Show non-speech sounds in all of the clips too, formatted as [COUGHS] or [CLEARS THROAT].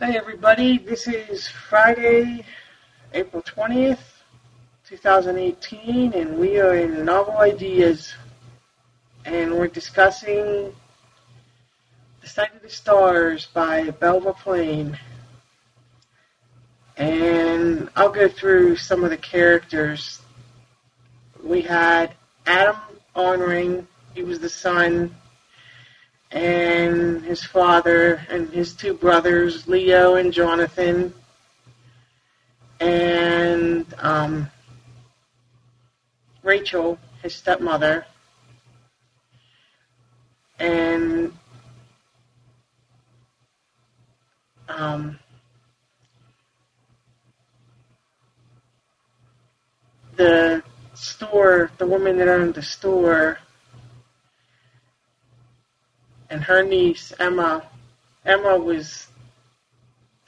Hey everybody, this is Friday, April 20th, 2018, and we are in Novel Ideas, and we're discussing The Sight of the Stars by Belva Plain. And I'll go through some of the characters. We had Adam Arnring, he was the son and his father and his two brothers, Leo and Jonathan, and um, Rachel, his stepmother, and um, the store, the woman that owned the store and her niece Emma. Emma was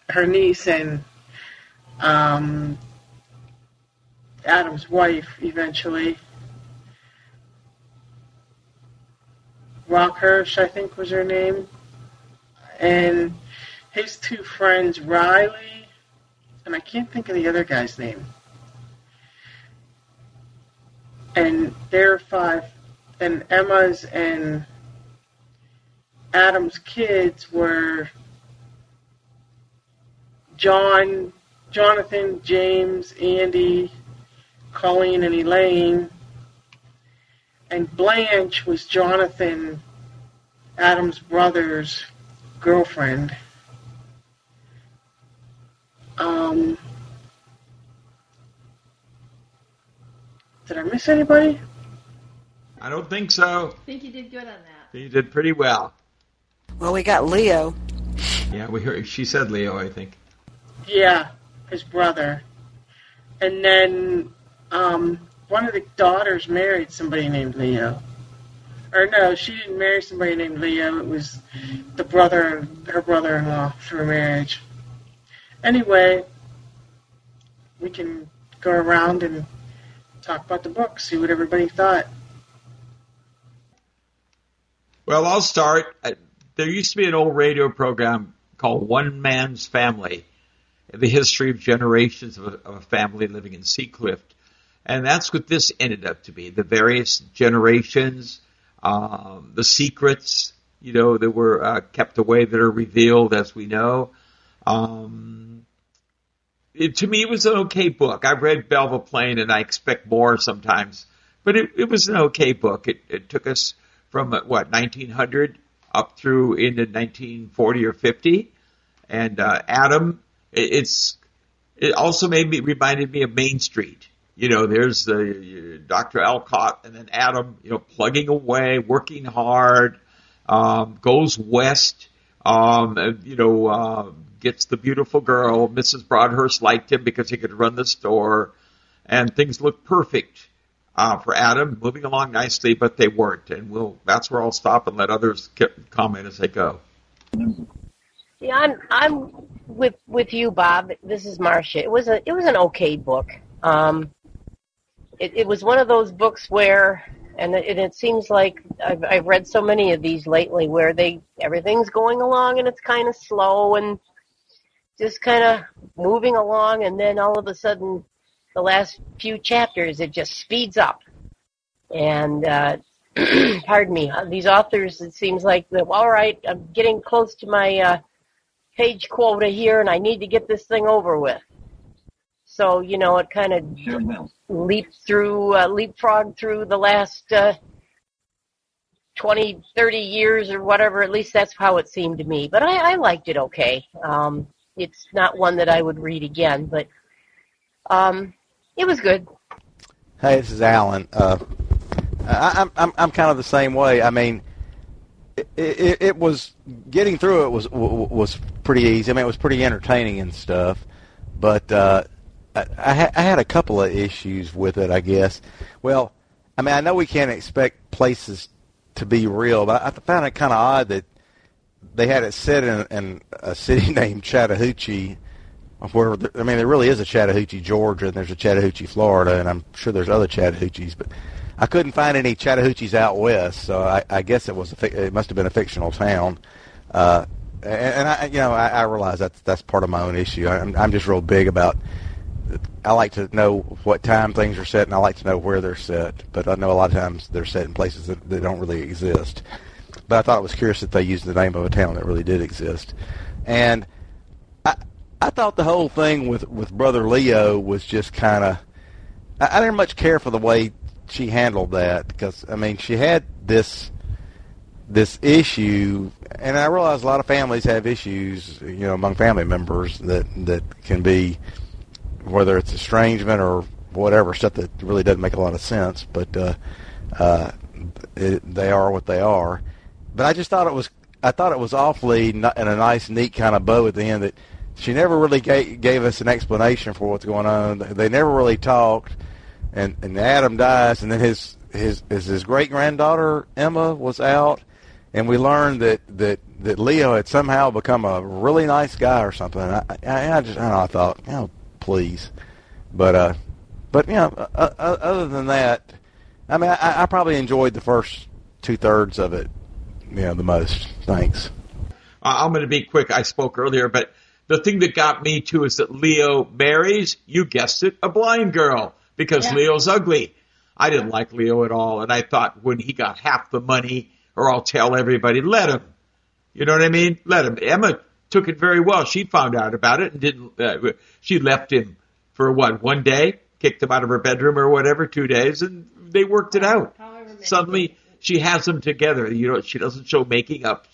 her niece and um, Adam's wife eventually. Rockhurst, I think, was her name, and his two friends, Riley, and I can't think of the other guy's name. And their five, and Emma's and Adam's kids were John, Jonathan, James, Andy, Colleen, and Elaine. And Blanche was Jonathan, Adam's brother's girlfriend. Um, did I miss anybody? I don't think so. I think you did good on that. You did pretty well. Well, we got Leo. Yeah, we heard. She said Leo, I think. Yeah, his brother. And then um, one of the daughters married somebody named Leo. Or no, she didn't marry somebody named Leo. It was the brother, her brother-in-law through marriage. Anyway, we can go around and talk about the book, see what everybody thought. Well, I'll start. There used to be an old radio program called One Man's Family, the history of generations of a, of a family living in Seacliff. And that's what this ended up to be. The various generations, um, the secrets, you know, that were uh, kept away that are revealed as we know. Um, it, to me, it was an okay book. I read Belva Plain and I expect more sometimes, but it, it was an okay book. It, it took us from, uh, what, 1900 up through into 1940 or 50. And uh, Adam, it, it's it also made me reminded me of Main Street. You know, there's the uh, Dr. Alcott, and then Adam, you know, plugging away, working hard, um, goes west, um, and, you know, uh, gets the beautiful girl. Mrs. Broadhurst liked him because he could run the store, and things look perfect uh, for Adam, moving along nicely, but they weren't. And we'll that's where I'll stop and let others comment as they go. Yeah, I'm I'm with with you, Bob. This is Marcia. It was a it was an okay book. Um, it, it was one of those books where, and it, it seems like I've I've read so many of these lately where they everything's going along and it's kind of slow and just kind of moving along, and then all of a sudden the last few chapters, it just speeds up. And, uh, [CLEARS THROAT] pardon me, uh, these authors, it seems like, well, all right, I'm getting close to my uh, page quota here, and I need to get this thing over with. So, you know, it kind of sure leaped through, uh, leapfrog through the last uh, 20, 30 years or whatever. At least that's how it seemed to me. But I, I liked it okay. Um, it's not one that I would read again, but um, it was good. Hey, this is Alan. Uh, I, am I'm I'm kind of the same way. I mean, it, it, it was getting through it was was pretty easy. I mean, it was pretty entertaining and stuff. But uh, I, I, ha- I had a couple of issues with it. I guess. Well, I mean, I know we can't expect places to be real, but I found it kind of odd that they had it set in, in a city [LAUGHS] named Chattahoochee where I mean there really is a Chattahoochee, Georgia, and there's a Chattahoochee, Florida, and I'm sure there's other Chattahoochees, but I couldn't find any Chattahoochees out west, so I, I guess it was a, it must have been a fictional town. Uh, and, and I, you know, I, I realize that's that's part of my own issue. I'm, I'm just real big about. I like to know what time things are set, and I like to know where they're set. But I know a lot of times they're set in places that, that don't really exist. But I thought it was curious that they used the name of a town that really did exist, and I thought the whole thing with with brother Leo was just kind of. I, I didn't much care for the way she handled that because I mean she had this this issue, and I realize a lot of families have issues, you know, among family members that that can be whether it's estrangement or whatever stuff that really doesn't make a lot of sense, but uh, uh, it, they are what they are. But I just thought it was I thought it was awfully not, in a nice, neat kind of bow at the end that she never really gave, gave us an explanation for what's going on. They never really talked, and and Adam dies, and then his his his, his great granddaughter Emma was out and we learned that that that Leo had somehow become a really nice guy or something. I, I, I just I, know, I thought, oh please, but uh, but you know, uh, uh, other than that, I mean, I, I probably enjoyed the first two thirds of it, you know, the most. Thanks. I'm going to be quick. I spoke earlier, but the thing that got me too is that Leo marries, you guessed it, a blind girl because yeah. Leo's ugly. I didn't like Leo at all, and I thought when he got half the money or I'll tell everybody. Let him. You know what I mean? Let him. Emma took it very well. She found out about it and didn't. Uh, she left him for what? One day, kicked him out of her bedroom or whatever, two days, and they worked it out. Suddenly, she has them together. You know, she doesn't show making up.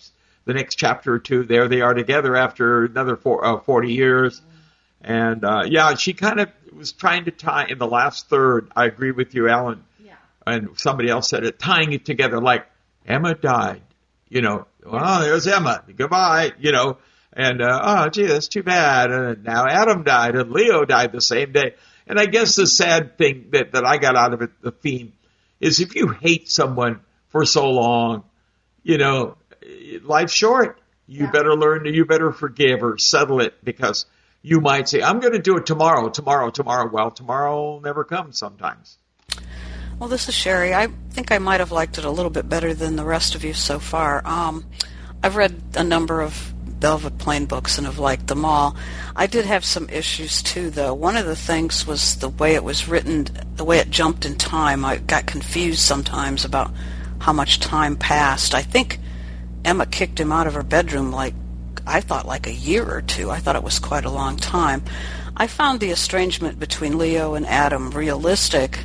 The next chapter or two, there they are together after another four, uh, 40 years. And uh, yeah, she kind of was trying to tie in the last third. I agree with you, Alan. Yeah. And somebody else said it, tying it together like Emma died. You know, well, there's Emma. Goodbye. You know, and uh, oh, gee, that's too bad. And now Adam died, and Leo died the same day. And I guess the sad thing that that I got out of it, the theme, is if you hate someone for so long, you know, life's short. You yeah. better learn. You better forgive or settle it because you might say, "I'm going to do it tomorrow, tomorrow, tomorrow." Well, tomorrow never comes sometimes. Well, this is Sherry. I think I might have liked it a little bit better than the rest of you so far. Um, I've read a number of Belva Plain books and have liked them all. I did have some issues too, though. One of the things was the way it was written, the way it jumped in time. I got confused sometimes about how much time passed. I think Emma kicked him out of her bedroom like I thought like a year or two. I thought it was quite a long time. I found the estrangement between Leo and Adam realistic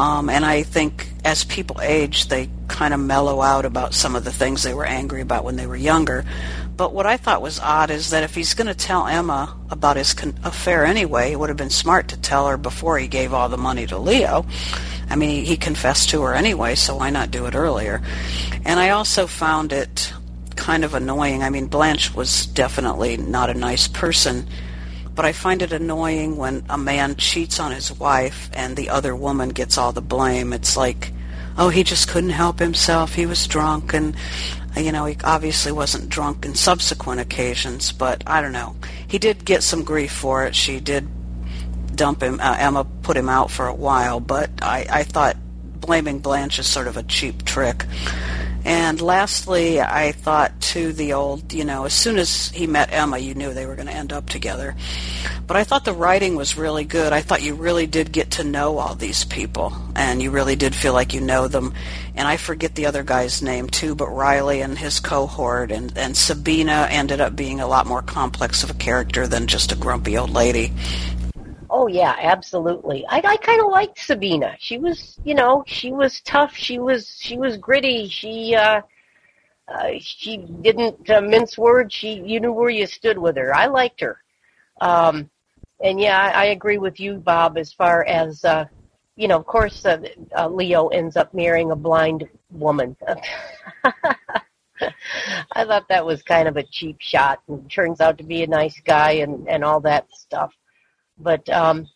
um, and I think as people age, they kind of mellow out about some of the things they were angry about when they were younger. But what I thought was odd is that if he's going to tell Emma about his con- affair anyway, it would have been smart to tell her before he gave all the money to Leo. I mean, he, he confessed to her anyway, so why not do it earlier? And I also found it kind of annoying. I mean, Blanche was definitely not a nice person but I find it annoying when a man cheats on his wife and the other woman gets all the blame. It's like, oh, he just couldn't help himself. He was drunk, and you know, he obviously wasn't drunk in subsequent occasions. But I don't know. He did get some grief for it. She did dump him. Uh, Emma put him out for a while, but I, I thought blaming Blanche is sort of a cheap trick. And lastly, I thought to the old, you know, as soon as he met Emma, you knew they were going to end up together. But I thought the writing was really good. I thought you really did get to know all these people, and you really did feel like you know them. And I forget the other guy's name too, but Riley and his cohort and, and Sabina ended up being a lot more complex of a character than just a grumpy old lady. Oh yeah, absolutely. I I kind of liked Sabina. She was, you know, she was tough. She was she was gritty. She uh, uh she didn't uh, mince words. She you knew where you stood with her. I liked her. Um, and yeah, I, I agree with you, Bob. As far as uh, you know, of course, uh, uh, Leo ends up marrying a blind woman. [LAUGHS] I thought that was kind of a cheap shot, and turns out to be a nice guy and and all that stuff but um,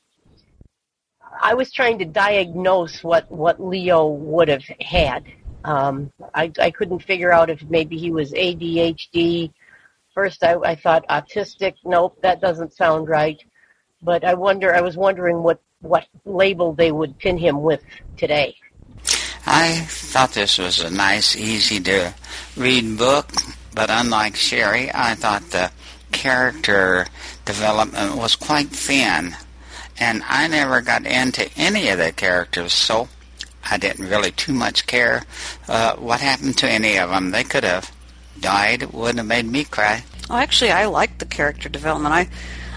I was trying to diagnose what what Leo would have had. Um, I I couldn't figure out if maybe he was ADHD. First, I, I thought autistic. Nope, that doesn't sound right. But I wonder. I was wondering what what label they would pin him with today. I thought this was a nice, easy to read book. but unlike Sherry, I thought the character development was quite thin, and I never got into any of the characters, so I didn't really too much care uh, what happened to any of them. They could have died; it wouldn't have made me cry. Well, actually, I liked the character development. I,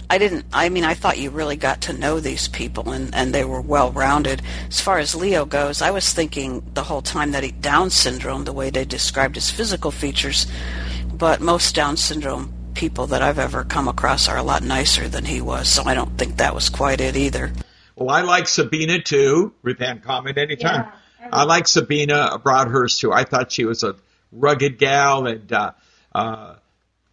I didn't. I mean, I thought you really got to know these people, and and they were well rounded. As far as Leo goes, I was thinking the whole time that he Down syndrome, the way they described his physical features, but most Down syndrome people that I've ever come across are a lot nicer than he was. So I don't think that was quite it either. Well, I like Sabina too. Repent comment anytime. Yeah, I, I like Sabina Broadhurst too. I thought she was a rugged gal, and uh, uh,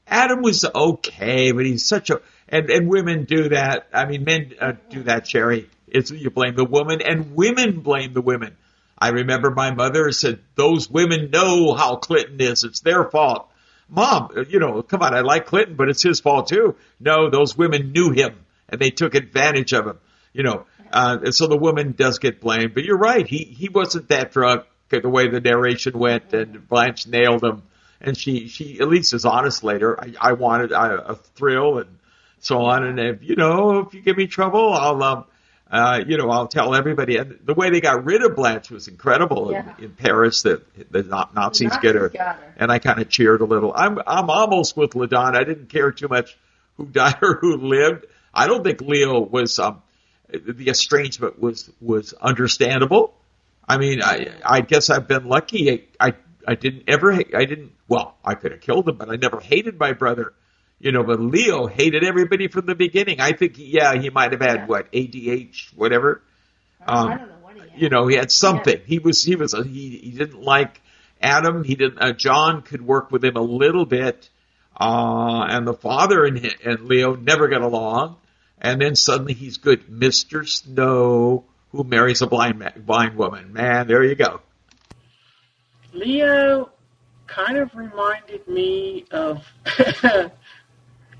Adam was okay, but he's such a and and women do that. I mean, men uh, do that. Sherry, it's you blame the woman, and women blame the women. I remember my mother said, "Those women know how Clinton is. It's their fault." Mom, you know, come on, I like Clinton, but it's his fault too. No, those women knew him and they took advantage of him. You know, uh, and so the woman does get blamed. But you're right, he he wasn't that drunk the way the narration went, and Blanche nailed him. And she she at least is honest later. I, I wanted a, a thrill and so on. And if you know if you give me trouble, I'll um, uh, you know, I'll tell everybody. And the way they got rid of Blanche was incredible yeah. in, in, Paris. That the Nazis, Nazis get her, her. and I kind of cheered a little. I'm I'm almost with LaDon. I didn't care too much who died [LAUGHS] or who lived. I don't think Leo was um, the estrangement was was understandable. I mean, I I guess I've been lucky. I I, I didn't ever I didn't well I could have killed him, but I never hated my brother. You know, but Leo hated everybody from the beginning. I think, yeah, he might have had yeah. what ADH, whatever. Um, I don't know what he had. You know, he had something. Yeah. He was he was a, he he didn't like Adam. He didn't. Uh, John could work with him a little bit, uh, and the father and and Leo never got along. And then suddenly he's good, Mister Snow, who marries a blind man, blind woman. Man, there you go. Leo kind of reminded me of [LAUGHS]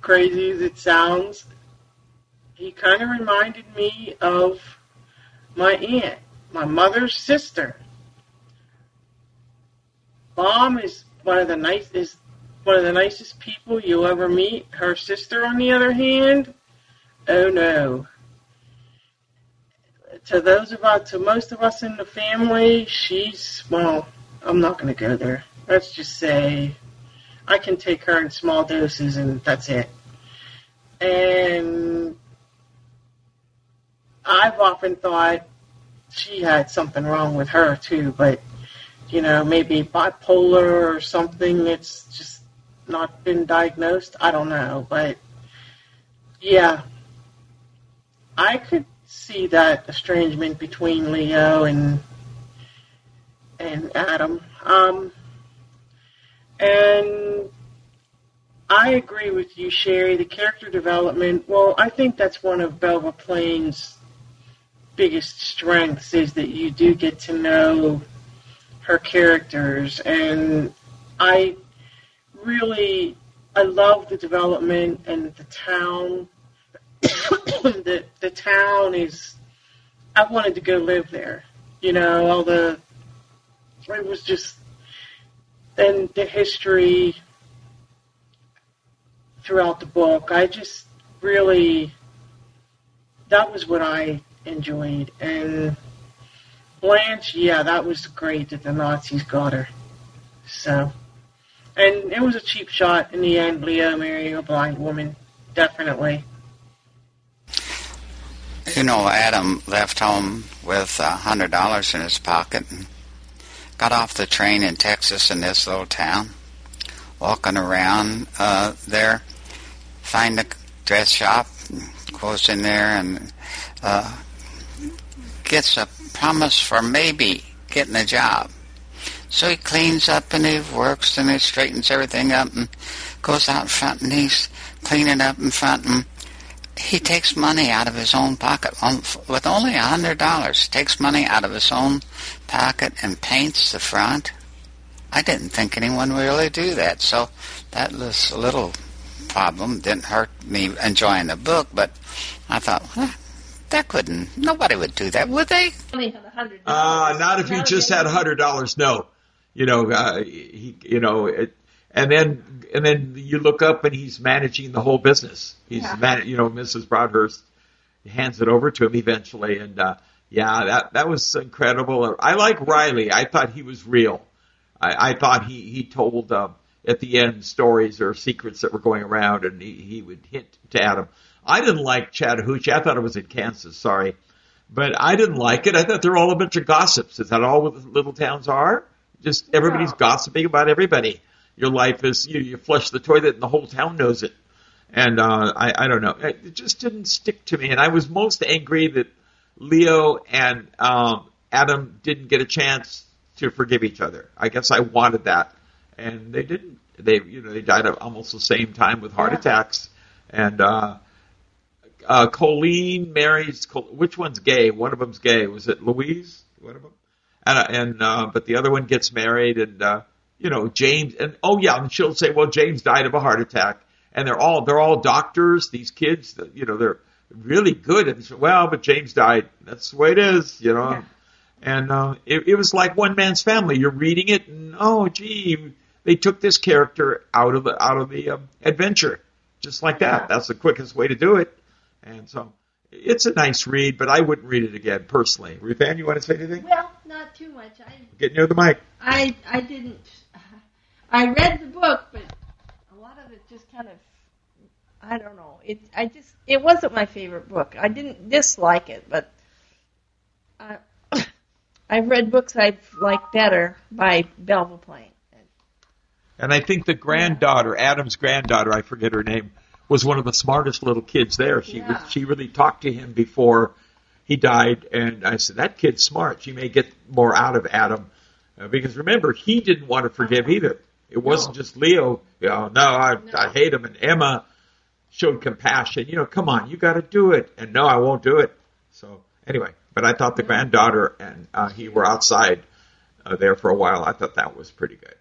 crazy as it sounds, he kind of reminded me of my aunt, my mother's sister. Mom is one of the nice is one of the nicest people you'll ever meet. Her sister, on the other hand, oh no. To those of us, to most of us in the family, she's well. I'm not going to go there. Let's just say I can take her in small doses and that's it. And I've often thought she had something wrong with her too, but you know, maybe bipolar or something that's just not been diagnosed. I don't know, but yeah, I could see that estrangement between Leo and and Adam. Um, and I agree with you, Sherry. The character development, well, I think that's one of Belva Plain's biggest strengths is that you do get to know her characters. And I really, I love the development and the town. [COUGHS] the, the town is, I wanted to go live there. You know, all the, it was just, and the history throughout the book. I just really, that was what I enjoyed. And Blanche, yeah, that was great that the Nazis got her. So, and it was a cheap shot in the end, Leo marrying a blind woman. Definitely. You know, Adam left home with a hundred dollars in his pocket and got off the train in Texas in this little town, walking around uh, there, find a dress shop, goes in there and uh, gets a promise for maybe getting a job. So he cleans up and he works and he straightens everything up and goes out front and he's cleaning up in front and he takes money out of his own pocket with only a hundred dollars. Takes money out of his own pocket and paints the front. I didn't think anyone would really do that, so that was a little problem. Didn't hurt me enjoying the book, but I thought, huh, that couldn't. Nobody would do that, would they? Uh, not if you just had a hundred dollars. No, you know, uh, he, you know, it, and then and then you look up and he's managing the whole business. He's Yeah. man, you know, Mrs. Broadhurst hands it over to him eventually, and uh, yeah, that that was incredible. I like Riley. I thought he was real. I, I thought he he told um, at the end stories or secrets that were going around, and he, he would hint to Adam. I didn't like Chattahoochee. I thought it was in Kansas. Sorry, but I didn't like it. I thought they're all a bunch of gossips. Is that all what little towns are? Just everybody's No. gossiping about everybody. Your life is you, you flush the toilet and the whole town knows it. And uh, I, I don't know. It just didn't stick to me. And I was most angry that Leo and um, Adam didn't get a chance to forgive each other. I guess I wanted that, and they didn't. They, you know, they died at almost the same time with heart Yeah. attacks. And uh, uh, Colleen marries. Col- Which one's gay? One of them's gay. Was it Louise? One of them. And, uh, and uh, but the other one gets married, and uh, you know James. And oh yeah, and she'll say, well, James died of a heart attack, and they're all they're all doctors. These kids, you know, they're really good. And so, well, but James died. That's the way it is, you know. Yeah. And uh, it, it was like one man's family. You're reading it, and oh, gee, they took this character out of the out of the um, adventure, just like that. Yeah. That's the quickest way to do it. And so, it's a nice read, but I wouldn't read it again personally. Ruth Ann, you want to say anything? Well, not too much. I Get near the mic. I I didn't. [LAUGHS] I read the book, but a lot of it just kind of. I don't know. It I just it wasn't my favorite book. I didn't dislike it, but I [COUGHS] I've read books I've liked better by Belva Plain. And I think the granddaughter, Adam's granddaughter, I forget her name, was one of the smartest little kids there. She Yeah. was, she really talked to him before he died, and I said that kid's smart. She may get more out of Adam uh, because remember he didn't want to forgive either. It wasn't just Leo. You know, no, I, I hate him, and Emma showed compassion. You know, come on, you got to do it, and no, I won't do it. So anyway, but I thought the granddaughter and uh, he were outside uh, there for a while. I thought that was pretty good.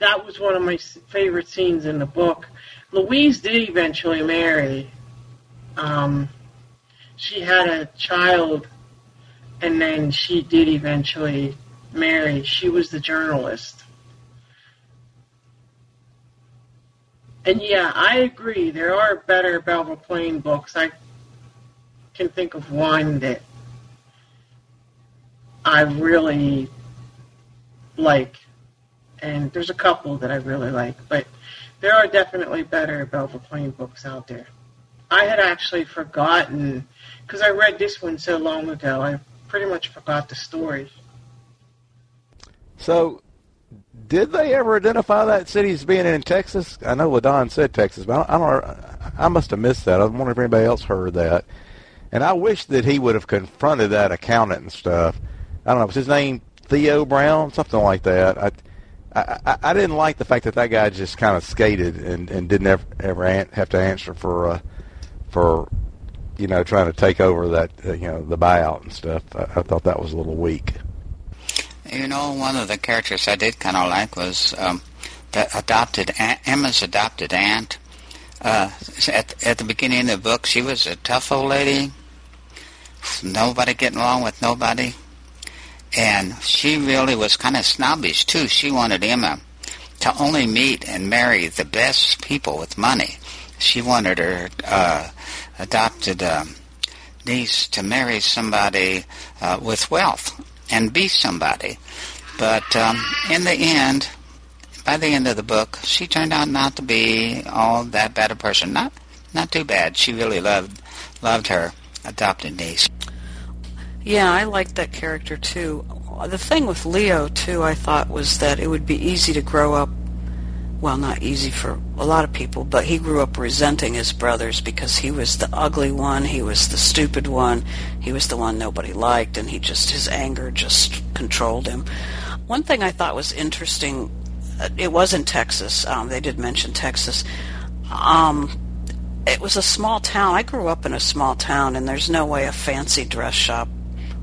that was one of my favorite scenes in the book. Louise did eventually marry. Um, she had a child, and then she did eventually marry. She was the journalist. And yeah, I agree. There are better Belva Plain books. I can think of one that I really like and there's a couple that I really like, but there are definitely better Belva Plain books out there. I had actually forgotten because I read this one so long ago. I pretty much forgot the story. So, did they ever identify that city as being in Texas? I know Ladon said Texas, but I don't. I, don't, I must have missed that. I wonder if anybody else heard that. And I wish that he would have confronted that accountant and stuff. I don't know. Was his name Theo Brown, something like that? I, I, I- didn't like the fact that that guy just kind of skated and, and didn't ever, ever have to answer for uh, for you know trying to take over that uh, you know the buyout and stuff. I, I thought that was a little weak. You know, one of the characters I did kind of like was um, the adopted aunt, Emma's adopted aunt. Uh, at at the beginning of the book, she was a tough old lady. Nobody getting along with nobody, and she really was kind of snobbish too. She wanted Emma to only meet and marry the best people with money. She wanted her uh, adopted um, niece to marry somebody uh, with wealth and be somebody. But um, in the end, by the end of the book, she turned out not to be all that bad a person. Not not too bad. She really loved loved her adopted niece. Yeah, I liked that character too. The thing with Leo too, I thought was that it would be easy to grow up. Well, not easy for a lot of people, but he grew up resenting his brothers because he was the ugly one, he was the stupid one, he was the one nobody liked, and he just his anger just controlled him. One thing I thought was interesting, uh, it was in Texas. Um, they did mention Texas. Um, it was a small town. I grew up in a small town, and there's no way a fancy dress shop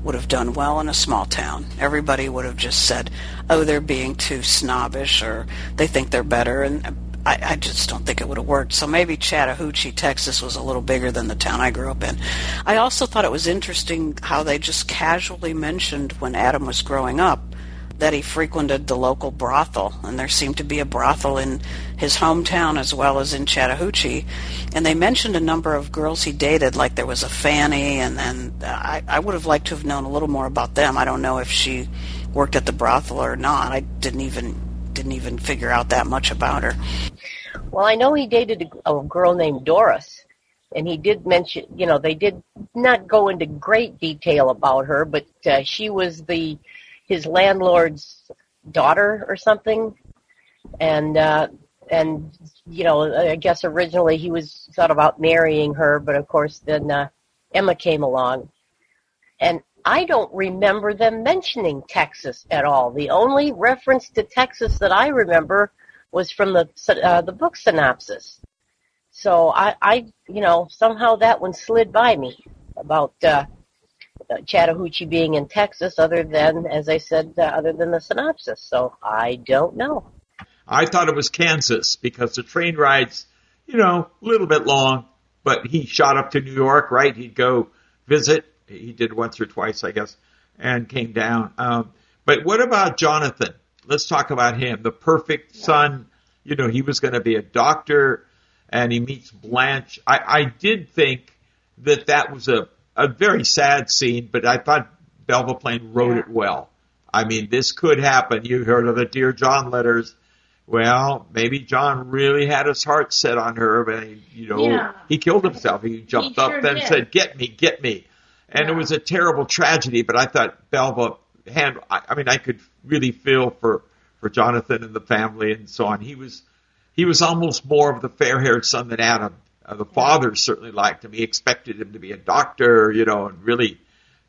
would have done well in a small town. Everybody would have just said, "Oh, they're being too snobbish," or "They think they're better," and I, I just don't think it would have worked. So maybe Chattahoochee, Texas, was a little bigger than the town I grew up in. I also thought it was interesting how they just casually mentioned when Adam was growing up that he frequented the local brothel, and there seemed to be a brothel in his hometown as well as in Chattahoochee. And they mentioned a number of girls he dated, like there was a Fanny, and then I, I would have liked to have known a little more about them. I don't know if she worked at the brothel or not. I didn't even didn't even figure out that much about her. Well, I know he dated a, a girl named Doris, and he did mention, you know, they did not go into great detail about her, but uh, she was the his landlord's daughter or something, and uh, and you know, I guess originally he was thought about marrying her, but of course then uh, Emma came along, and I don't remember them mentioning Texas at all. The only reference to Texas that I remember was from the uh, the book synopsis. So I, I, you know, somehow that one slid by me about uh, Chattahoochee being in Texas, other than, as I said, uh, other than the synopsis. So I don't know. I thought it was Kansas because the train rides, you know, a little bit long, but he shot up to New York, right? He'd go visit. He did once or twice, I guess, and came down. Um, but what about Jonathan? Let's talk about him. The perfect son. You know, he was going to be a doctor, and he meets Blanche. I, I did think that that was a, a very sad scene, but I thought Belva Plain wrote Yeah. it well. I mean, this could happen. You heard of the Dear John letters. Well, maybe John really had his heart set on her, but he, you know, Yeah. he killed himself. He jumped He up sure then did. said, "Get me, get me," and it was a terrible tragedy. But I thought Belva hand. I, I mean, I could really feel for for Jonathan and the family and so on. He was he was almost more of the fair-haired son than Adam. Uh, the father certainly liked him. He expected him to be a doctor, you know, and really,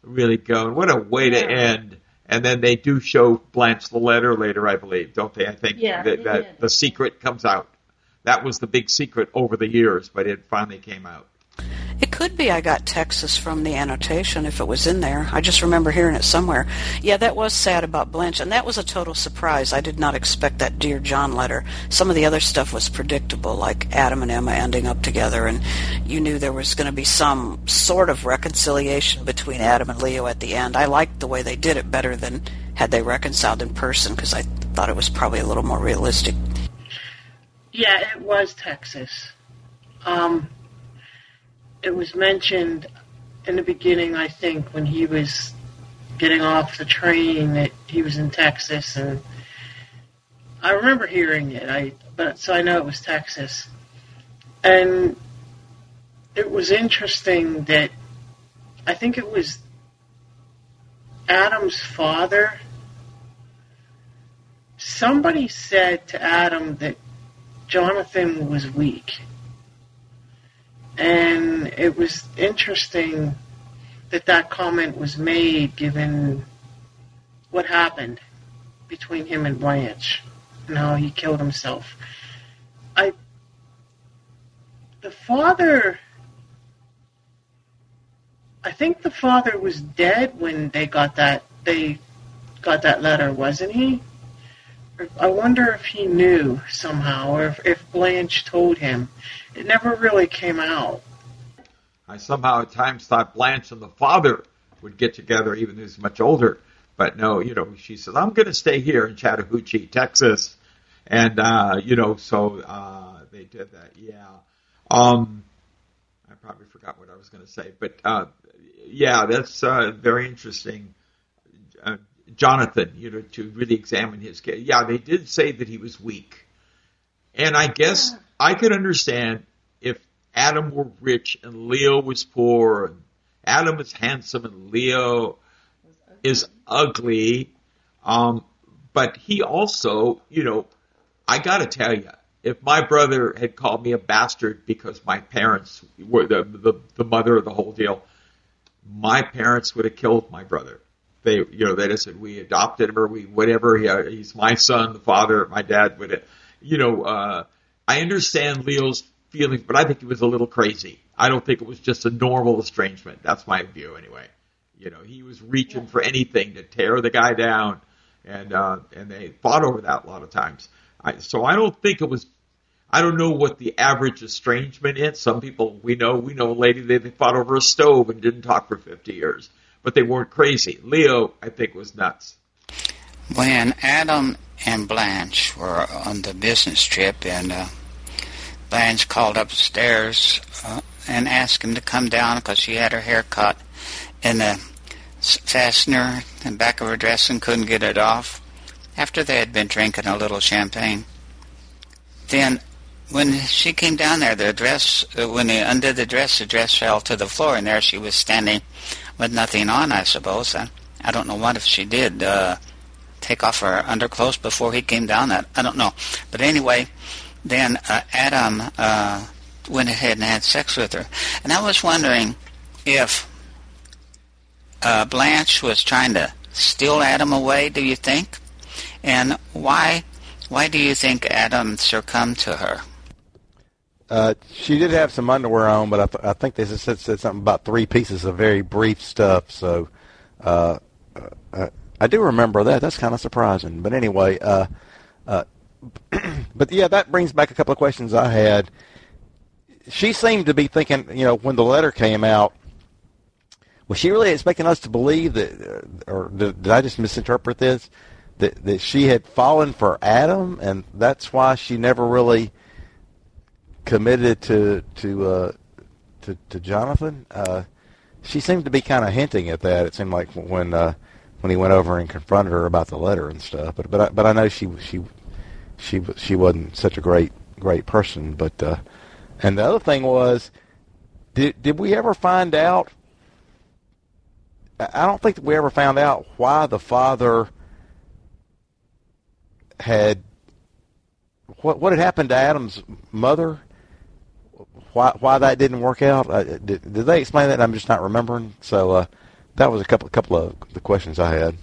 really go. And what a way to end. And then they do show Blanche the letter later, I believe, don't they? I think Yeah, that, that the secret comes out. That was the big secret over the years, but it finally came out. Could be I got Texas from the annotation if it was in there. I just remember hearing it somewhere. Yeah, that was sad about Blanche, and that was a total surprise. I did not expect that Dear John letter. Some of the other stuff was predictable, like Adam and Emma ending up together, and you knew there was going to be some sort of reconciliation between Adam and Leo at the end. I liked the way they did it better than had they reconciled in person because I thought it was probably a little more realistic. Yeah, it was Texas. Um, it was mentioned in the beginning, I think, when he was getting off the train that he was in Texas, and I remember hearing it. I but so I know it was Texas, and it was interesting that I think it was Adam's father. Somebody said to Adam that Jonathan was weak. And it was interesting that that comment was made given what happened between him and Blanche and how he killed himself. I the father I think the father was dead when they got that they got that letter, wasn't he? I wonder if he knew somehow, or if, if Blanche told him. It never really came out. I somehow at times thought Blanche and the father would get together, even though he's much older. But no, you know, she says, I'm going to stay here in Chattahoochee, Texas. And, uh, you know, so uh, they did that, yeah. Um, I probably forgot what I was going to say. But, uh, yeah, that's uh, very interesting. Uh, Jonathan, you know, to really examine his case. Yeah, they did say that he was weak. And I guess I could understand if Adam were rich and Leo was poor, and Adam is handsome and Leo is ugly. Um, but he also, you know, I got to tell you, if my brother had called me a bastard because my parents were the, the the mother of the whole deal, my parents would have killed my brother. They, you know, they just said we adopted him or we whatever. He, he's my son. The father, my dad would have, you know. Uh, I understand Leo's feelings, but I think he was a little crazy. I don't think it was just a normal estrangement. That's my view, anyway. You know, he was reaching for anything to tear the guy down, and uh, and they fought over that a lot of times. I, so I don't think it was. I don't know what the average estrangement is. Some people we know we know a lady they, they fought over a stove and didn't talk for fifty years, but they weren't crazy. Leo, I think, was nuts. When Adam and Blanche were on the business trip, and uh, Blanche called upstairs uh, and asked him to come down because she had her hair cut in the fastener in back of her dress and couldn't get it off after they had been drinking a little champagne. Then, when she came down there, the dress, uh, when they undid the dress, the dress fell to the floor, and there she was standing with nothing on, I suppose. I, I don't know what if she did uh, take off her underclothes before he came down. That I don't know. But anyway, then uh, Adam uh, went ahead and had sex with her, and I was wondering if uh, Blanche was trying to steal Adam away. Do you think? And why? Why do you think Adam succumbed to her? Uh, she did have some underwear on, but I, th- I think they said, said something about three pieces of very brief stuff. So uh, uh, I do remember that. That's kind of surprising. But anyway, uh, uh, [CLEARS THROAT] but yeah, that brings back a couple of questions I had. She seemed to be thinking, you know, when the letter came out, was she really expecting us to believe that, or did, did I just misinterpret this? That that she had fallen for Adam, and that's why she never really committed to to uh, to, to Jonathan. Uh, she seemed to be kind of hinting at that. It seemed like when uh, when he went over and confronted her about the letter and stuff. But but I, but I know she she she she wasn't such a great great person. But uh, and the other thing was, did did we ever find out? I don't think we ever found out why the father had what what had happened to Adam's mother. Why why that didn't work out? Uh, did, did they explain that? I'm just not remembering. So uh, that was a couple couple of the questions I had.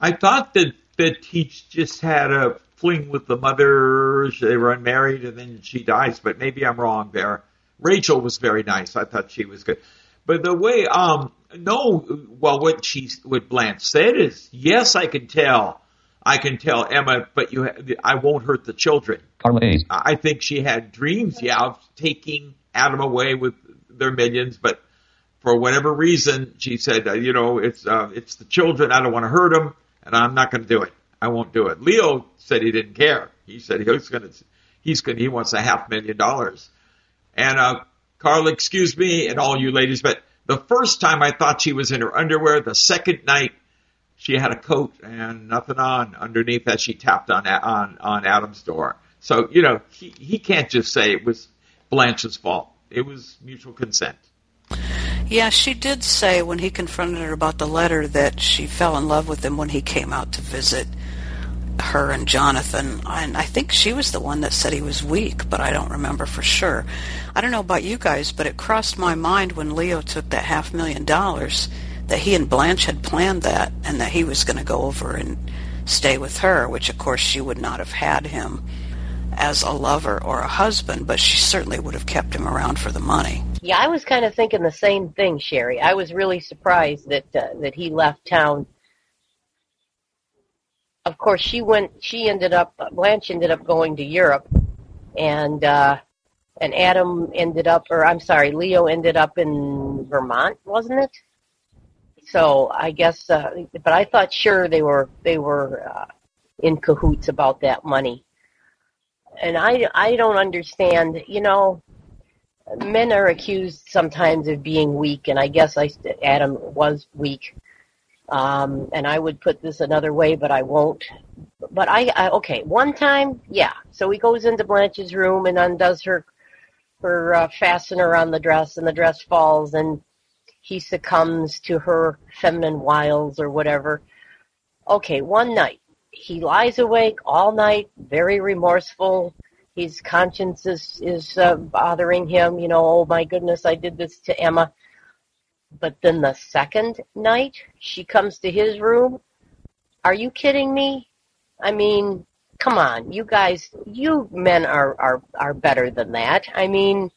I thought that that he just had a fling with the mother. They were unmarried, and then she dies. But maybe I'm wrong there. Rachel was very nice. I thought she was good. But the way, um, no, well, what she, what Blanche said is, yes, I can tell, I can tell Emma, but you, I won't hurt the children. Parlays. I think she had dreams, yeah, of taking Adam away with their millions, but for whatever reason, she said, uh, you know, it's uh, it's the children. I don't want to hurt them, and I'm not going to do it. I won't do it. Leo said he didn't care. He said he's going to, he's going, he wants a half million dollars. And uh, Carl, excuse me, and all you ladies, but the first time I thought she was in her underwear. The second night, she had a coat and nothing on underneath as she tapped on on on Adam's door. So you know he he can't just say it was Blanche's fault. It was mutual consent. Yeah, she did say when he confronted her about the letter that she fell in love with him when he came out to visit her and Jonathan. And I think she was the one that said he was weak, but I don't remember for sure. I don't know about you guys, but it crossed my mind when Leo took that half million dollars that he and Blanche had planned that and that he was going to go over and stay with her, which of course she would not have had him as a lover or a husband, but she certainly would have kept him around for the money. Yeah, I was kind of thinking the same thing, Sherry. I was really surprised that uh, that he left town. Of course, she went. She ended up. Blanche ended up going to Europe, and uh, and Adam ended up, or I'm sorry, Leo ended up in Vermont, wasn't it? So I guess, uh, but I thought sure they were they were uh, in cahoots about that money, and I I don't understand. You know, men are accused sometimes of being weak, and I guess I Adam was weak. Um, and I would put this another way, but I won't. But I, I okay, one time, yeah. So he goes into Blanche's room and undoes her her uh, fastener on the dress, and the dress falls, and he succumbs to her feminine wiles or whatever. Okay, one night he lies awake all night, very remorseful. His conscience is is uh, bothering him. You know, oh my goodness, I did this to Emma. But then the second night, she comes to his room. Are you kidding me? I mean, come on, you guys, you men are are are better than that. I mean,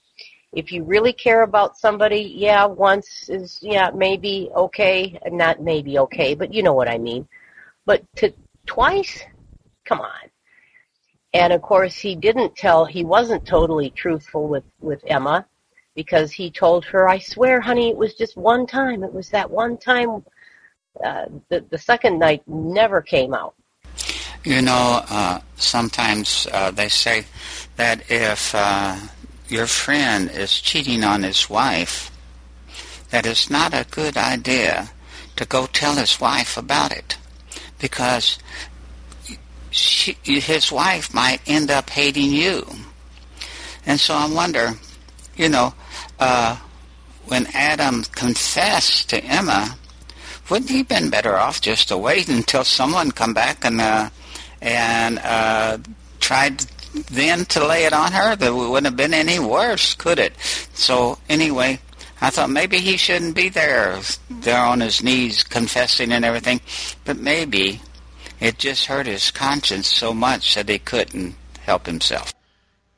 if you really care about somebody, yeah, once is yeah maybe okay, not maybe okay, but you know what I mean. But to twice, come on. And of course, he didn't tell. He wasn't totally truthful with with Emma because he told her, "I swear, honey, it was just one time. It was that one time." uh, the the second night never came out. You know, uh, sometimes uh, they say that if uh, your friend is cheating on his wife, that it's not a good idea to go tell his wife about it because she, his wife might end up hating you. And so I wonder, you know, uh, when Adam confessed to Emma, wouldn't he been better off just to wait until someone come back and uh, and uh, tried then to lay it on her? That wouldn't have been any worse, could it? So anyway, I thought maybe he shouldn't be there, there on his knees confessing and everything, but maybe it just hurt his conscience so much that he couldn't help himself.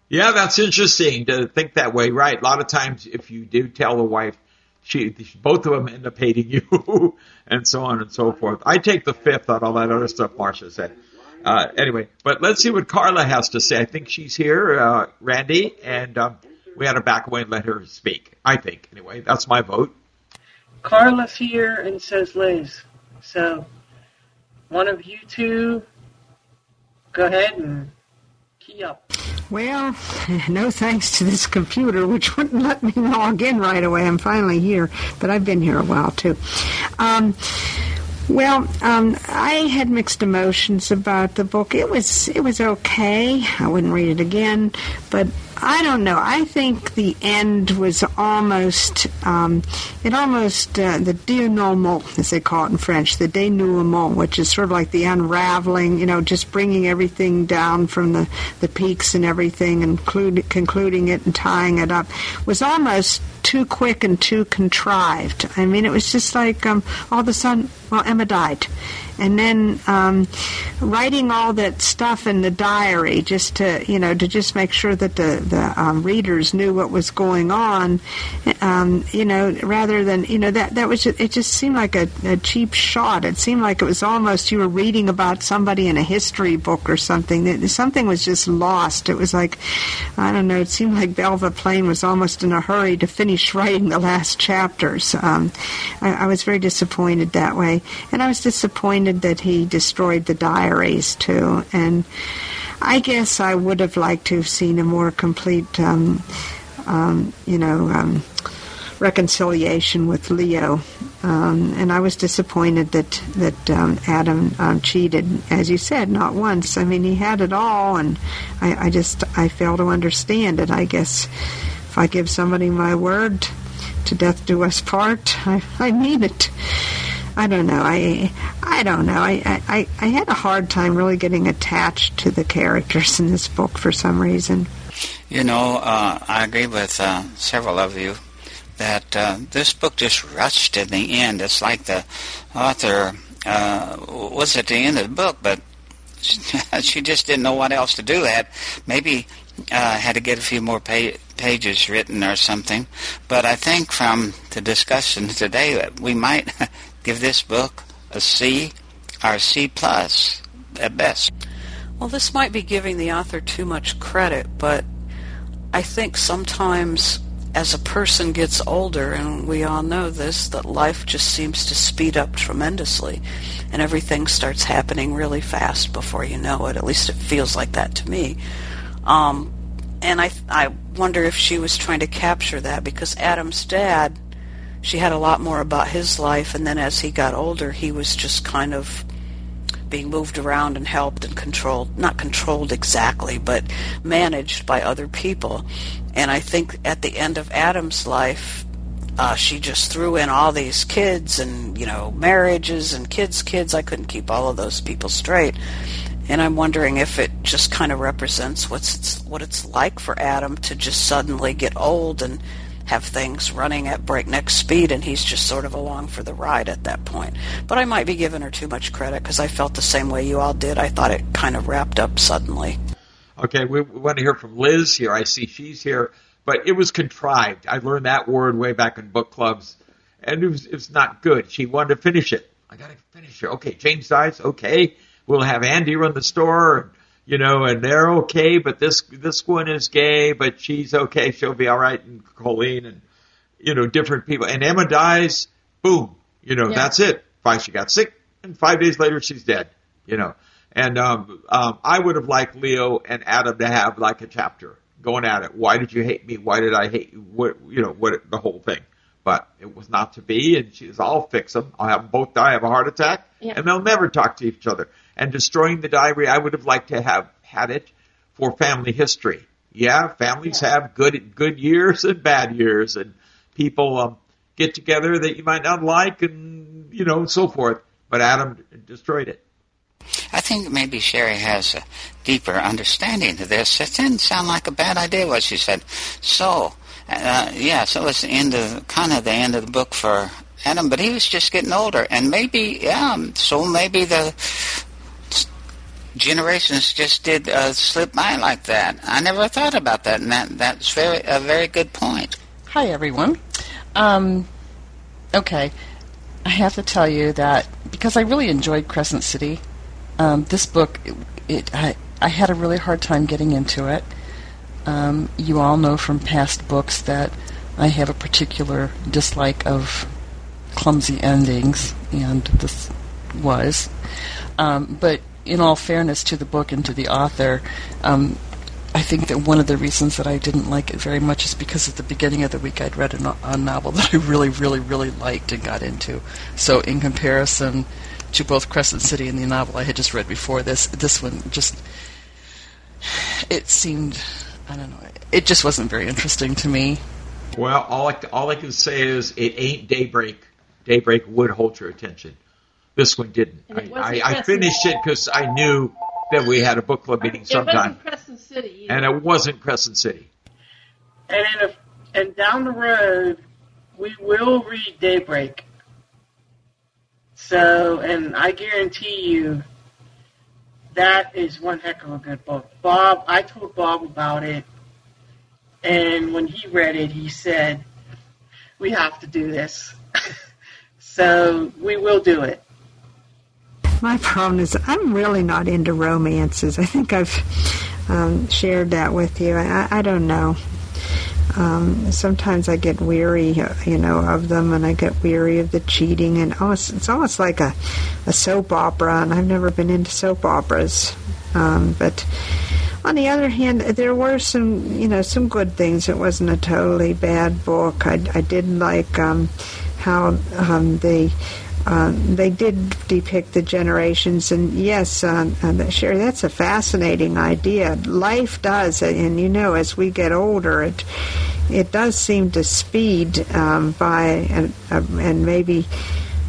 Yeah, that's interesting to think that way, right? A lot of times, if you do tell the wife, she, both of them end up hating you, [LAUGHS] and so on and so forth. I take the fifth on all that other stuff Marcia said. Uh, anyway, but let's see what Carla has to say. I think she's here, uh, Randy, and um, we had to back away and let her speak. I think, anyway. That's my vote. Carla's here and says Liz. So, one of you two, go ahead and key up. Well, [LAUGHS] no thanks to this computer, which wouldn't let me log in right away. I'm finally here, but I've been here a while too. Um, well, um, I had mixed emotions about the book. It was it was okay. I wouldn't read it again, but I don't know. I think the end was almost, um, it almost, uh, the denouement, as they call it in French, the denouement, which is sort of like the unraveling, you know, just bringing everything down from the, the peaks and everything and conclude, concluding it and tying it up, was almost too quick and too contrived. I mean, it was just like um, all of a sudden, well, Emma died and then um, writing all that stuff in the diary just to you know to just make sure that the the um, readers knew what was going on um, you know rather than you know that that was just, it just seemed like a, a cheap shot. It seemed like it was almost you were reading about somebody in a history book or something. Something was just lost. It was like I don't know it seemed like Belva Plain was almost in a hurry to finish [LAUGHS] writing the last chapters. Um, I, I was very disappointed that way. And I was disappointed that he destroyed the diaries too. And I guess I would have liked to have seen a more complete, um, um, you know, um, reconciliation with Leo. Um, and I was disappointed that that um, Adam um, cheated, as you said, not once. I mean, he had it all, and I, I just I fail to understand it. I guess if I give somebody my word, to death do us part, [LAUGHS] I, I mean it. I don't know. I I don't know. I, I I had a hard time really getting attached to the characters in this book for some reason. You know, uh, I agree with uh, several of you that uh, this book just rushed in the end. It's like the author uh, was at the end of the book, but [LAUGHS] she just didn't know what else to do. That maybe uh, had to get a few more pa- pages written or something. But I think from the discussion today, that we might [LAUGHS] give this book a C or C plus at best. Well, this might be giving the author too much credit, but I think sometimes as a person gets older, and we all know this, that life just seems to speed up tremendously, and everything starts happening really fast before you know it. At least it feels like that to me. Um, and I, I wonder if she was trying to capture that because Adam's dad she had a lot more about his life, and then as he got older, he was just kind of being moved around and helped and controlled, not controlled exactly, but managed by other people. And I think at the end of Adam's life, uh, she just threw in all these kids and, you know, marriages and kids' kids. I couldn't keep all of those people straight. And I'm wondering if it just kind of represents what's what it's like for Adam to just suddenly get old and have things running at breakneck speed, and he's just sort of along for the ride at that point. But I might be giving her too much credit because I felt the same way you all did. I thought it kind of wrapped up suddenly. Okay, we, we want to hear from Liz here. I see she's here, but it was contrived. I learned that word way back in book clubs, and it was, it was not good. She wanted to finish it. I got to finish it. Okay, James dies. Okay, we'll have Andy run the store you know, and they're okay, but this this one is gay, but she's okay, she'll be all right, and Colleen and you know different people, and Emma dies, boom, you know, yeah. that's it. Five, she got sick, and five days later she's dead. You know, and um, um, I would have liked Leo and Adam to have like a chapter going at it. Why did you hate me? Why did I hate you? What you know, what the whole thing. But it was not to be, and she says, "I'll fix them. I'll have them both die of a heart attack, Yeah. and they'll never talk to each other." And destroying the diary, I would have liked to have had it for family history. Yeah, families have good good years and bad years, and people um, get together that you might not like, and you know, and so forth. But Adam destroyed it. I think maybe Sherry has a deeper understanding of this. It didn't sound like a bad idea what she said. So, uh, yeah, so it's the end of kind of the end of the book for Adam, but he was just getting older, and maybe yeah, so maybe the generations just did uh, slip by like that. I never thought about that, and that that's very a very good point. Hi, everyone. Um, okay, I have to tell you that because I really enjoyed Crescent City, um, this book, it, it I, I had a really hard time getting into it. Um, you all know from past books that I have a particular dislike of clumsy endings, and this was. Um, but in all fairness to the book and to the author, um, I think that one of the reasons that I didn't like it very much is because at the beginning of the week I'd read a, a novel [LAUGHS] that I really, really, really liked and got into. So in comparison to both Crescent City and the novel I had just read before this, this one just it seemed I don't know it just wasn't very interesting to me. Well, all I, all I can say is it ain't Daybreak. Daybreak would hold your attention. This one didn't. I, I, I finished it because I knew that we had a book club meeting It sometime, wasn't Crescent City. Either. and it wasn't Crescent City. And in a, and down the road, we will read Daybreak. So, and I guarantee you, that is one heck of a good book. Bob, I told Bob about it, and when he read it, he said, "We have to do this." [LAUGHS] so we will do it. My problem is I'm really not into romances. I think I've um, shared that with you. I, I don't know. Um, sometimes I get weary, you know, of them, and I get weary of the cheating, and oh, it's, almost like a, a soap opera. And I've never been into soap operas, um, but on the other hand, there were some, you know, some good things. It wasn't a totally bad book. I, I did like um, how um, they uh, they did depict the generations, and yes, uh, Sherry, that's a fascinating idea. Life does, and you know, as we get older, it it does seem to speed um, by, and uh, and maybe.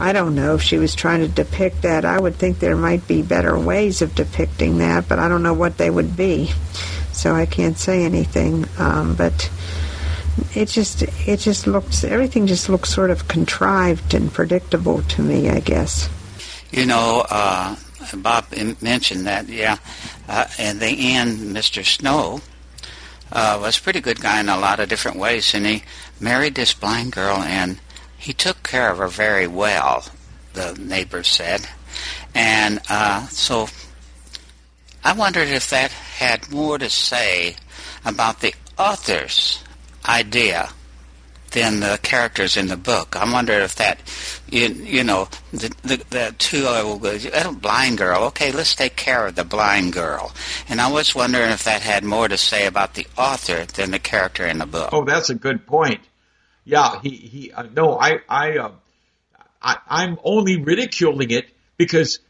I don't know if she was trying to depict that. I would think there might be better ways of depicting that, but I don't know what they would be. So I can't say anything. Um, but it just it just looks everything just looks sort of contrived and predictable to me. I guess. You know, uh, Bob mentioned that, yeah. Uh, in the end, Mr. Snow uh, was a pretty good guy in a lot of different ways, and he married this blind girl, and he took care of her very well, the neighbors said. And uh, so I wondered if that had more to say about the author's idea than the characters in the book. I wonder if that, you, you know, the, the, the two old, uh, blind girl. Okay, let's take care of the blind girl. And I was wondering if that had more to say about the author than the character in the book. Oh, that's a good point. Yeah, he he. Uh, no, I I, uh, I I'm only ridiculing it because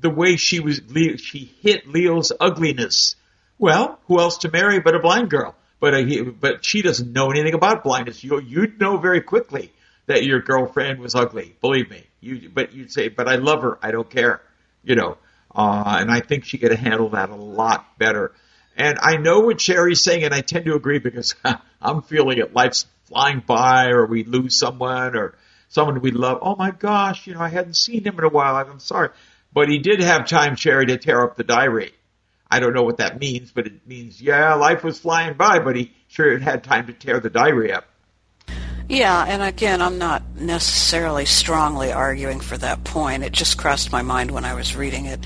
the way she was she hit Leo's ugliness. Well, who else to marry but a blind girl? But uh, he, but she doesn't know anything about blindness. You you'd know very quickly that your girlfriend was ugly. Believe me. You but you'd say, but I love her. I don't care. You know. Uh, and I think she could have handled that a lot better. And I know what Sherry's saying, and I tend to agree because [LAUGHS] I'm feeling it. Life's flying by, or we lose someone, or someone we love. Oh my gosh, you know, I hadn't seen him in a while. I'm sorry. But he did have time, Sherry, to tear up the diary. I don't know what that means, but it means, yeah, life was flying by, but he sure had time to tear the diary up. Yeah, and again, I'm not necessarily strongly arguing for that point. It just crossed my mind when I was reading it.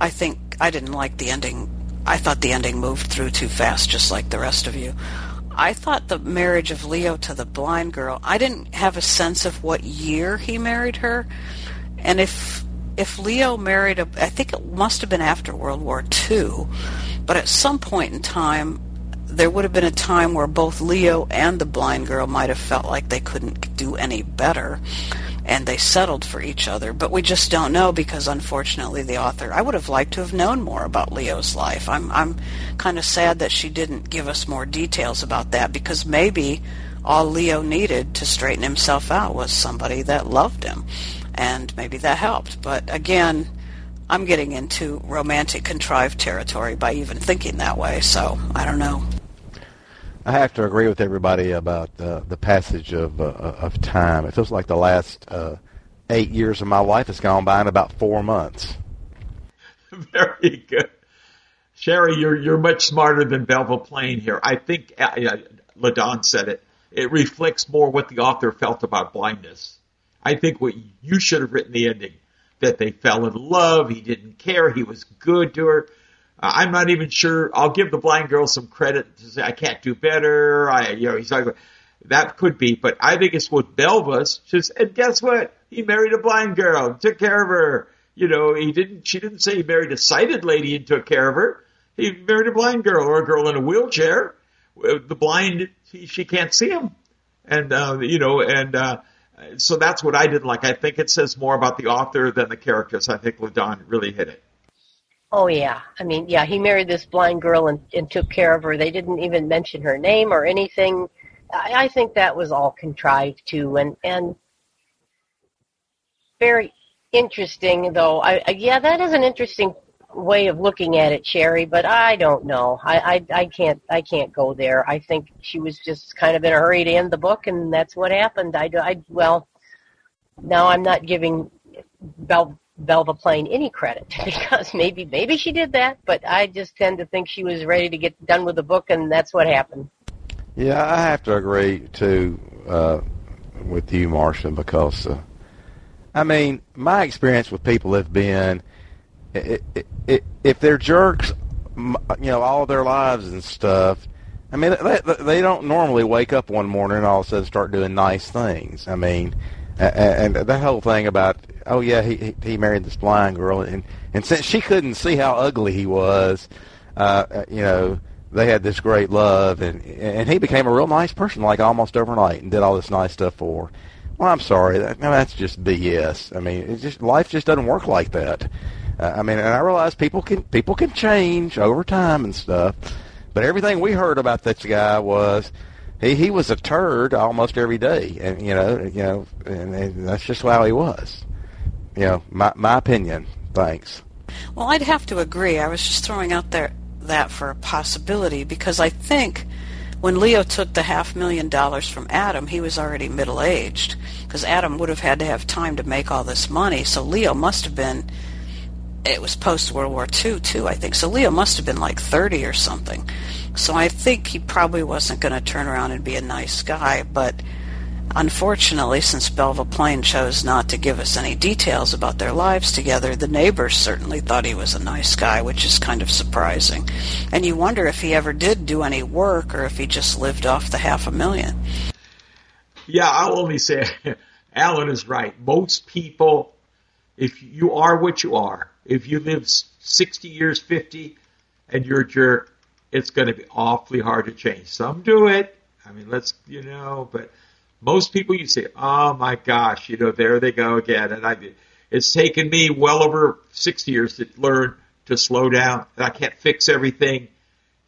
I think I didn't like the ending. I thought the ending moved through too fast, just like the rest of you. I thought the marriage of Leo to the blind girl, I didn't have a sense of what year he married her. And if if Leo married a, I think it must have been after World War II, but at some point in time, there would have been a time where both Leo and the blind girl might have felt like they couldn't do any better and they settled for each other. But we just don't know because unfortunately the author I would have liked to have known more about Leo's life. I'm I'm kind of sad that she didn't give us more details about that because maybe all Leo needed to straighten himself out was somebody that loved him and maybe that helped. But again, I'm getting into romantic contrived territory by even thinking that way, so I don't know. I have to agree with everybody about uh, the passage of uh, of time. It feels like the last uh, eight years of my life has gone by in about four months. [LAUGHS] Very good, Sherry. You're you're much smarter than Belva Plain here. I think uh, Ladon said it. It reflects more what the author felt about blindness. I think what you should have written the ending that they fell in love. He didn't care. He was good to her. Uh, I'm not even sure. I'll give the blind girl some credit to say I can't do better. I, you know, he's like that could be, but I think it's what Belva's. Just and guess what? He married a blind girl, took care of her. You know, he didn't. She didn't say he married a sighted lady and took care of her. He married a blind girl or a girl in a wheelchair. The blind, she, she can't see him, and uh, you know, and uh, so that's what I didn't like. I think it says more about the author than the characters. I think Ladon really hit it. Oh yeah, I mean, yeah, he married this blind girl and, and took care of her. They didn't even mention her name or anything. I, I think that was all contrived too, and and very interesting though. I, I yeah, that is an interesting way of looking at it, Sherry. But I don't know. I, I I can't I can't go there. I think she was just kind of in a hurry to end the book, and that's what happened. I I well, now I'm not giving Bel Belva Plain any credit [LAUGHS] because maybe maybe she did that, but I just tend to think she was ready to get done with the book, and that's what happened. Yeah, I have to agree too uh, with you, Marcia, because uh, I mean my experience with people have been it, it, it, if they're jerks, you know, all their lives and stuff. I mean, they, they don't normally wake up one morning and all of a sudden start doing nice things. I mean, and, and that whole thing about oh yeah, he he married this blind girl, and and since she couldn't see how ugly he was, uh, you know, they had this great love, and and he became a real nice person, like almost overnight, and did all this nice stuff for her. Well, I'm sorry, that, no, that's just BS. I mean, it just life just doesn't work like that. Uh, I mean, and I realize people can people can change over time and stuff, but everything we heard about this guy was he he was a turd almost every day, and you know, you know, and, and that's just how he was you know, my my opinion. Thanks. Well, I'd have to agree. I was just throwing out there that for a possibility because I think when Leo took the half million dollars from Adam, he was already middle aged because Adam would have had to have time to make all this money. So Leo must have been. It was post World War II too, I think. So Leo must have been like 30 or something. So I think he probably wasn't going to turn around and be a nice guy, but Unfortunately, since Belva Plain chose not to give us any details about their lives together, the neighbors certainly thought he was a nice guy, which is kind of surprising. And you wonder if he ever did do any work or if he just lived off the half a million. Yeah, I'll only say [LAUGHS] Alan is right. Most people, if you are what you are, if you live 60 years, 50, and you're a jerk, it's going to be awfully hard to change. Some do it. I mean, let's, you know, but most people you say, oh my gosh, you know, there they go again. And I, it's taken me well over 60 years to learn to slow down. I can't fix everything.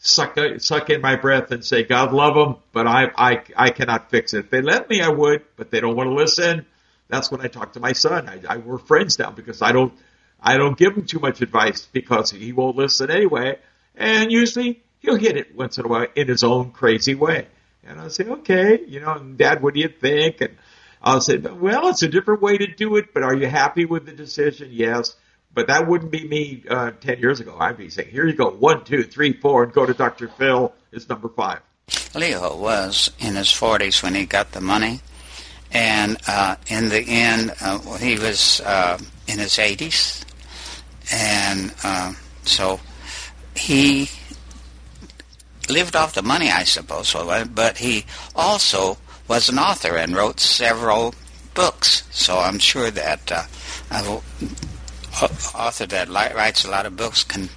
Suck, suck in my breath and say, God love them, but I, I, I cannot fix it. If they let me, I would, but they don't want to listen. That's when I talk to my son. I, I we're friends now because I don't, I don't give him too much advice because he won't listen anyway. And usually he'll hit it once in a while in his own crazy way. And I'll say, okay, you know, Dad, what do you think? And I'll say, well, it's a different way to do it, but are you happy with the decision? Yes. But that wouldn't be me uh, 10 years ago. I'd be saying, here you go, one, two, three, four, and go to Dr. Phil. It's number five. Leo was in his 40s when he got the money. And uh, in the end, uh, he was uh, in his 80s. And uh, so he lived off the money, I suppose, but he also was an author and wrote several books. So I'm sure that uh, an author that writes a lot of books can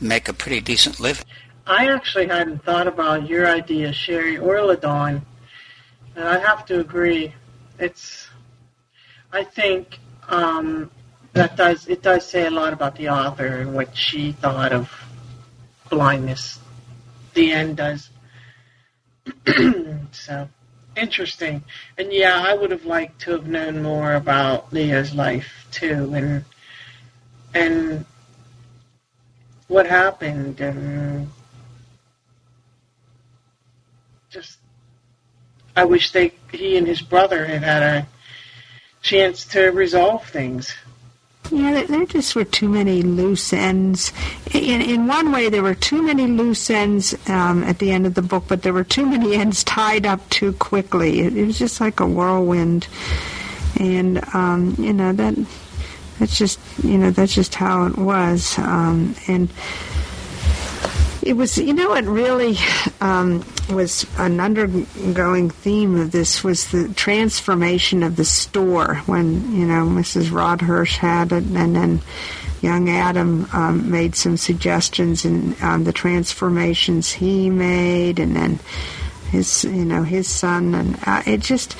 make a pretty decent living. I actually hadn't thought about your idea, Sherry or LaDawn, and I have to agree. It's, I think um, that does it does say a lot about the author and what she thought of blindness. The end does. [CLEARS THROAT] so interesting, and yeah, I would have liked to have known more about Leo's life too, and and what happened, and just I wish they he and his brother had had a chance to resolve things. Yeah, there just were too many loose ends. In in one way, there were too many loose ends um, at the end of the book, but there were too many ends tied up too quickly. It, it was just like a whirlwind, and um, you know that that's just you know that's just how it was, um, and it was, you know, what really um, was an undergoing theme of this was the transformation of the store when, you know, Mrs. Rodhurst had it, and then young Adam um, made some suggestions and um, the transformations he made, and then his, you know, his son, and uh, it just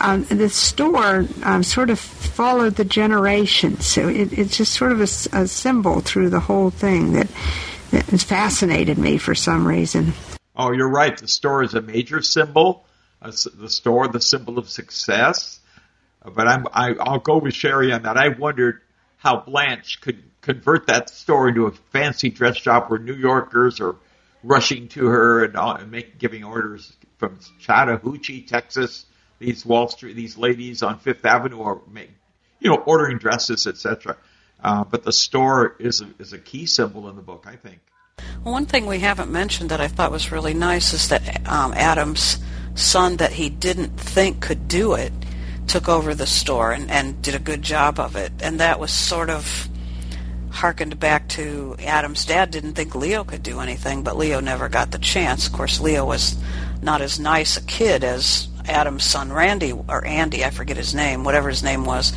um, the store um, sort of followed the generations. So it, it's just sort of a, a symbol through the whole thing that it fascinated me for some reason. Oh, you're right. The store is a major symbol. Uh, the store, the symbol of success. But I'm, I, I'll go with Sherry on that. I wondered how Blanche could convert that store into a fancy dress shop where New Yorkers are rushing to her and, uh, and make, giving orders from Chattahoochee, Texas. These Wall Street, these ladies on Fifth Avenue are, make, you know, ordering dresses, etc. Uh, but the store is a, is a key symbol in the book, I think. Well, one thing we haven't mentioned that I thought was really nice is that um, Adam's son, that he didn't think could do it, took over the store and, and did a good job of it. And that was sort of harkened back to Adam's dad didn't think Leo could do anything, but Leo never got the chance. Of course, Leo was not as nice a kid as Adam's son Randy or Andy, I forget his name, whatever his name was.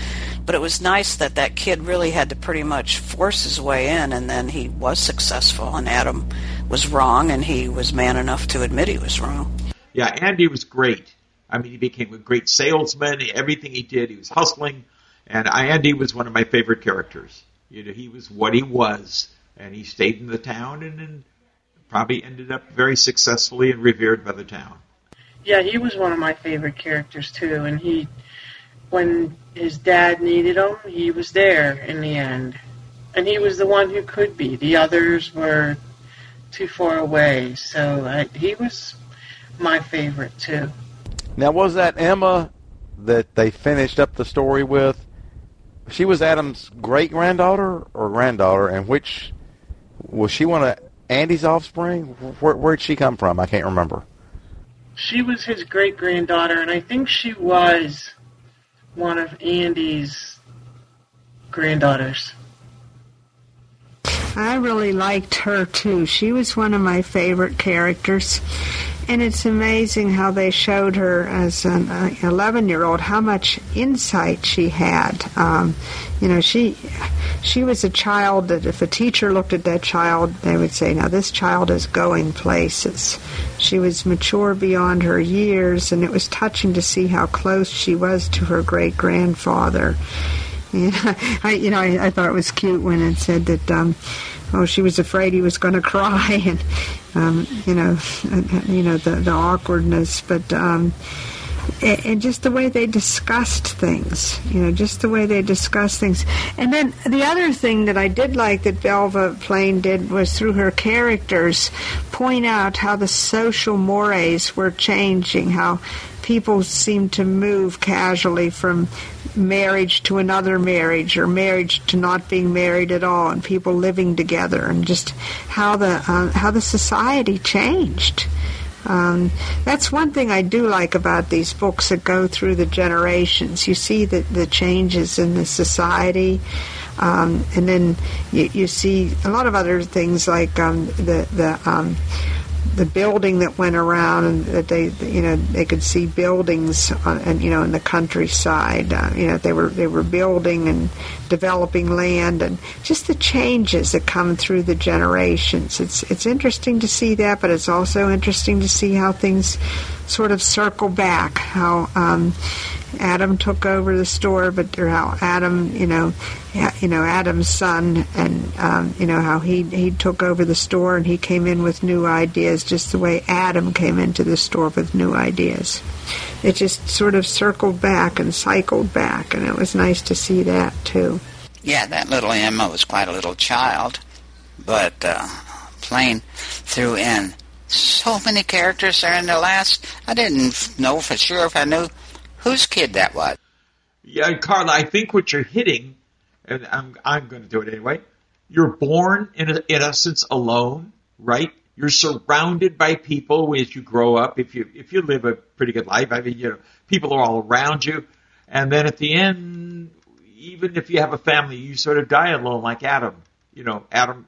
But it was nice that that kid really had to pretty much force his way in, and then he was successful. And Adam was wrong, and he was man enough to admit he was wrong. Yeah, Andy was great. I mean, he became a great salesman. Everything he did, he was hustling, and Andy was one of my favorite characters. You know, he was what he was, and he stayed in the town, and, and probably ended up very successfully and revered by the town. Yeah, he was one of my favorite characters too, and he, when his dad needed him, he was there in the end, and he was the one who could be. The others were too far away, so I, he was my favorite too. Now, was that Emma that they finished up the story with? She was Adam's great granddaughter or granddaughter, and which was she one of Andy's offspring? Where where'd she come from? I can't remember. She was his great granddaughter, and I think she was one of Andy's granddaughters. I really liked her too. She was one of my favorite characters. And it's amazing how they showed her as an 11 year old how much insight she had. Um, you know, she she was a child that if a teacher looked at that child, they would say, "Now this child is going places." She was mature beyond her years, and it was touching to see how close she was to her great grandfather. [LAUGHS] Yeah, I, you know, I, I thought it was cute when it said that. Um, oh, she was afraid he was going [LAUGHS] to cry, and um, you know, you know the the awkwardness, but. Um, and just the way they discussed things, you know, just the way they discussed things. And then the other thing that I did like that Belva Plain did was through her characters point out how the social mores were changing, how people seemed to move casually from marriage to another marriage or marriage to not being married at all and people living together and just how the uh, how the society changed um, that's one thing I do like about these books that go through the generations. You see the, the changes in the society, um, and then you, you, see a lot of other things like um, the the um, the building that went around, and that they you know they could see buildings on, and you know in the countryside. Uh, you know they were they were building and developing land, and just the changes that come through the generations. It's it's interesting to see that, but it's also interesting to see how things sort of circle back. How um, Adam took over the store, but how Adam, you know, you know Adam's son, and um, you know how he he took over the store and he came in with new ideas, just the way Adam came into the store with new ideas. It just sort of circled back and cycled back, and it was nice to see that too. Yeah, that little Emma was quite a little child, but uh, Plain threw in so many characters there in the last. I didn't know for sure if I knew whose kid that was. Yeah, Carla, I think what you're hitting, and I'm I'm going to do it anyway. You're born in a, in essence alone, right? You're surrounded by people as you grow up. If you if you live a pretty good life, I mean, you know, people are all around you, and then at the end, even if you have a family, you sort of die alone, like Adam. You know, Adam,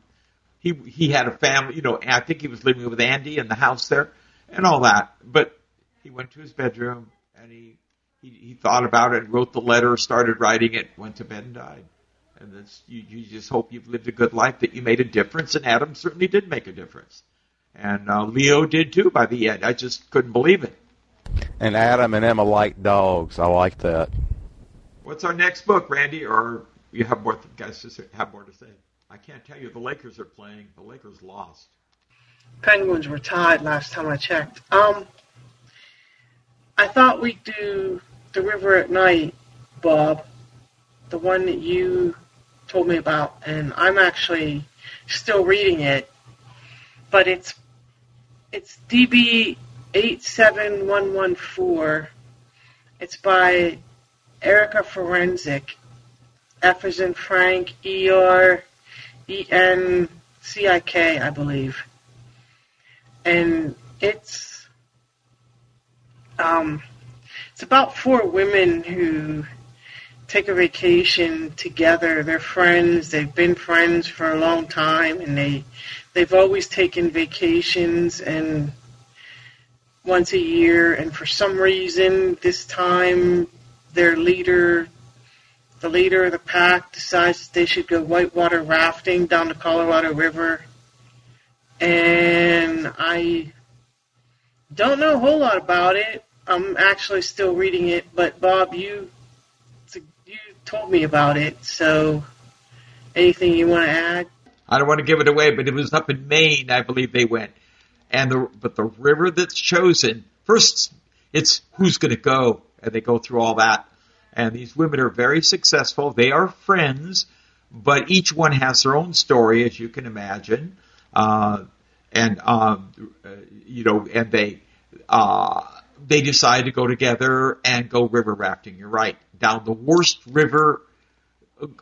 he he had a family. You know, I think he was living with Andy in the house there, and all that. But he went to his bedroom and he he, he thought about it, wrote the letter, started writing it, went to bed and died. And you, you just hope you've lived a good life, that you made a difference, and Adam certainly did make a difference. And uh, Leo did too by the end. I just couldn't believe it. And Adam and Emma like dogs. I like that. What's our next book, Randy? Or you have more guys to say, have more to say? I can't tell you. The Lakers are playing. The Lakers lost. Penguins were tied last time I checked. Um, I thought we'd do The River at Night, Bob, the one that you told me about, and I'm actually still reading it, but it's it's DB eight seven one one four. It's by Erica Ferencik. F is in Frank, E R E N C I K, I believe. And it's um, it's about four women who take a vacation together. They're friends. They've been friends for a long time, and they they've always taken vacations and once a year. And for some reason, this time, their leader, the leader of the pack, decides that they should go whitewater rafting down the Colorado River. And I don't know a whole lot about it. I'm actually still reading it, but Bob, you you told me about it. So, anything you want to add? I don't want to give it away, but it was up in Maine, I believe they went. And the but the river that's chosen first, it's who's going to go, and they go through all that. And these women are very successful. They are friends, but each one has their own story, as you can imagine. Uh, and um, you know, and they. Uh, they decide to go together and go river rafting. You're right. Down the worst river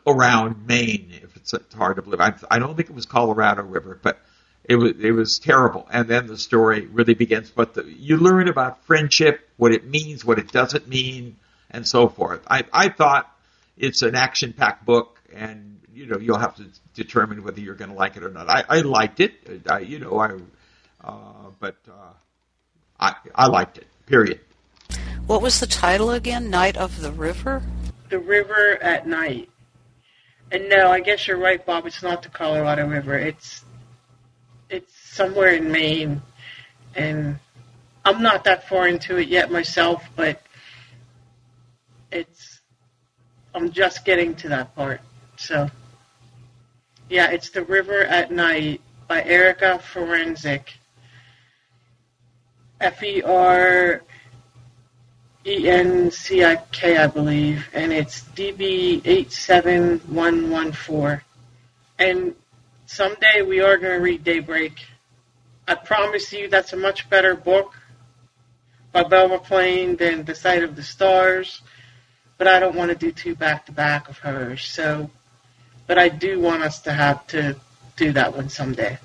around Maine, if it's hard to believe. I, I don't think it was Colorado River, but it was it was terrible. And then the story really begins. But the, you learn about friendship, what it means, what it doesn't mean, and so forth. I I thought it's an action-packed book, and you know you'll have to determine whether you're going to like it or not. I, I liked it. I you know I, uh, but uh, I I liked it. Period. What was the title again? Night of the River? The River at Night. And no, I guess you're right, Bob. It's not the Colorado River. It's it's somewhere in Maine, and I'm not that far into it yet myself, but it's I'm just getting to that part. So yeah, it's The River at Night by Erica Ferencik. F E R E N C I K, I believe, and it's DB eight seven one one four. And someday we are going to read Daybreak. I promise you, that's a much better book by Belva Plain than The Sight of the Stars. But I don't want to do two back to back of hers. So, but I do want us to have to do that one someday.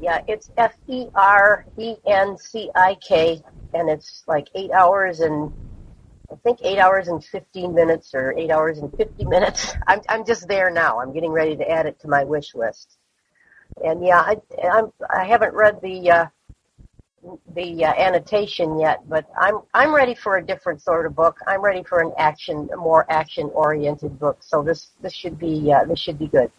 Yeah, it's F E R E N C I K, and it's like eight hours and I think eight hours and fifteen minutes or eight hours and fifty minutes. [LAUGHS] I'm I'm just there now. I'm getting ready to add it to my wish list. And yeah, I I'm I haven't read the uh, the uh, annotation yet, but I'm I'm ready for a different sort of book. I'm ready for an action, a more action oriented book. So this this should be uh, this should be good.